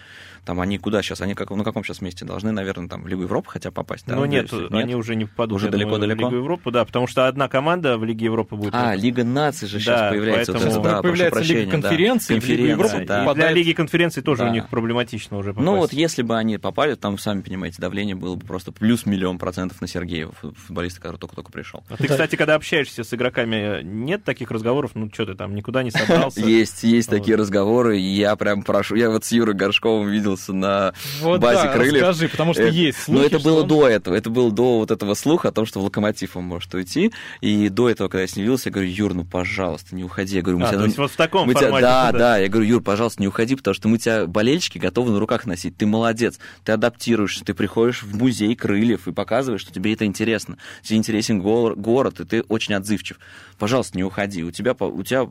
Там они куда сейчас? Они как, на каком сейчас месте? Должны, наверное, там в Лигу Европы хотя попасть. да? Но нет, Надеюсь, они уже не попадут Уже далеко-далеко? в Лигу Европы, да, потому что одна команда в Лиге Европы будет. А, Лига наций же сейчас Да, появляется. вот поэтому- это, да, прошу Появляется Лига прощения, да. конференций, в Лигу Европы Конференции, да. И для Лиги конференции тоже Да. у них проблематично уже попасть. Ну вот если бы они попали, там, сами понимаете, давление было бы просто плюс миллион процентов на Сергеева, фу- футболиста, который только-только пришел. А ты, кстати, когда общаешься с игроками, нет таких разговоров, ну что ты там, никуда не собрался? Есть, есть такие разговоры, я прям прошу. Я вот с Юрой Горшковым виделся на Вот базе да, крыльев. расскажи, потому что Э, есть Но слухи, это что было до этого, это было до вот этого слуха о том, что в Локомотив он может уйти. И до этого, когда я с ним виделся, я говорю, Юр, ну пожалуйста, не уходи. Я говорю, мы А, тебя то есть вот в таком формате. да, да. да, я говорю, Юр, пожалуйста, не уходи, потому что мы тебя, болельщики, готовы на руках носить. Ты молодец, ты адаптируешься, ты приходишь в музей крыльев и показываешь, что тебе это интересно. Тебе интересен гор- город, и ты очень отзывчив. Пожалуйста, не уходи. У тебя, у тебя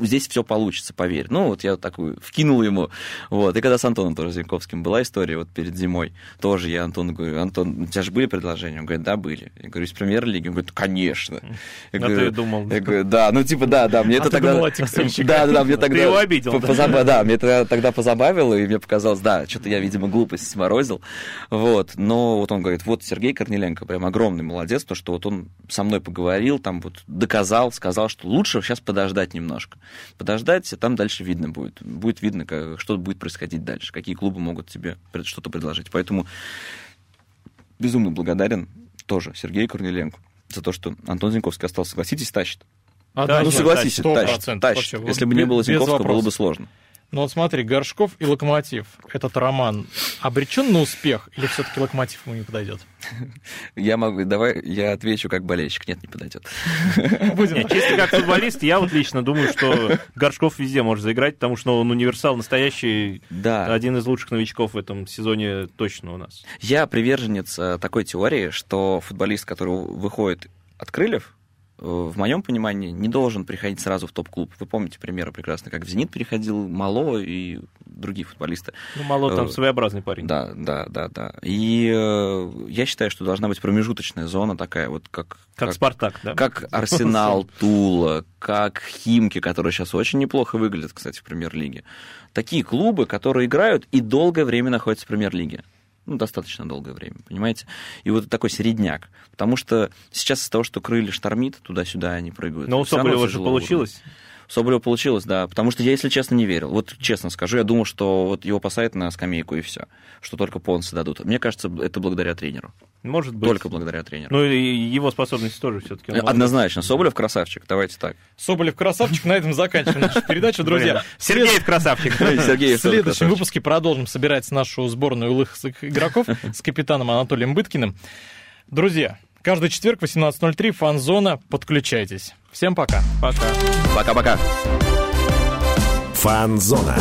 здесь все получится, поверь. Ну, вот я такую вкинул ему. Вот. И когда с Антоном тоже Зинковским была история, вот перед зимой, тоже я Антону говорю, Антон, у тебя же были предложения? Он говорит, да, были. Я говорю, из премьер-лиги? Он говорит, конечно. Я А ты думал. я говорю, да, ну типа да, да, мне А это ты тогда... думал. Да, да, да, мне Ты тогда... его обидел, да? Да, мне это тогда позабавило, и мне показалось, да, что-то я, видимо, глупость сморозил. Вот, но вот он говорит, вот Сергей Корнеленко прям огромный молодец, то, что вот он со мной поговорил, там вот доказал, сказал, что лучше сейчас подождать немножко. Подождать, а там дальше видно будет. Будет видно, как, что будет происходить дальше, какие клубы могут тебе что-то предложить. Поэтому безумно благодарен тоже Сергею Корнеленко за то, что Антон Зинковский остался. Согласитесь, тащит. Однозначно, Ну, согласитесь, сто тащит, тащит. вообще. Если бы не было Зинковского, было бы сложно. Ну вот смотри, Горшков и Локомотив. Этот роман обречен на успех или все-таки Локомотив ему не подойдет? Я могу, давай я отвечу как болельщик. Нет, не подойдет. Будем. Нет, чисто как футболист, я вот лично думаю, что Горшков везде может заиграть, потому что он универсал настоящий, Да. один из лучших новичков в этом сезоне точно у нас. Я приверженец э, такой теории, что футболист, который выходит от крыльев, в моем понимании, не должен приходить сразу в топ-клуб. Вы помните примеры прекрасно, как в «Зенит» переходил Мало и другие футболисты. Ну, мало там Э, своеобразный парень. Да, да, да, да. И э, я считаю, что должна быть промежуточная зона такая, вот как... Как, Спартак, да? Как Арсенал, Тула, как Химки, которые сейчас очень неплохо выглядят, кстати, в премьер-лиге. Такие клубы, которые играют и долгое время находятся в премьер-лиге. Ну, достаточно долгое время, понимаете? И вот такой середняк. Потому что сейчас из-за того, что крылья штормит, туда-сюда они прыгают. Но у Соболева же получилось. Соболева получилось, да. Потому что я, если честно, не верил. Вот честно скажу, я думал, что вот его посадят на скамейку и все. Что только понсы дадут. Мне кажется, это благодаря тренеру. Может быть. Только благодаря тренеру. Ну, и его способности тоже все-таки. Однозначно. Соболев красавчик, давайте так. Соболев красавчик, на этом заканчиваем нашу передачу, друзья. Сергеев красавчик. Сергей В следующем выпуске продолжим собирать нашу сборную лысых игроков с капитаном Анатолием Быткиным. Друзья, каждый четверг в 18.03 фан-зона. Подключайтесь. Всем пока. Пока. Пока-пока. Фанзона.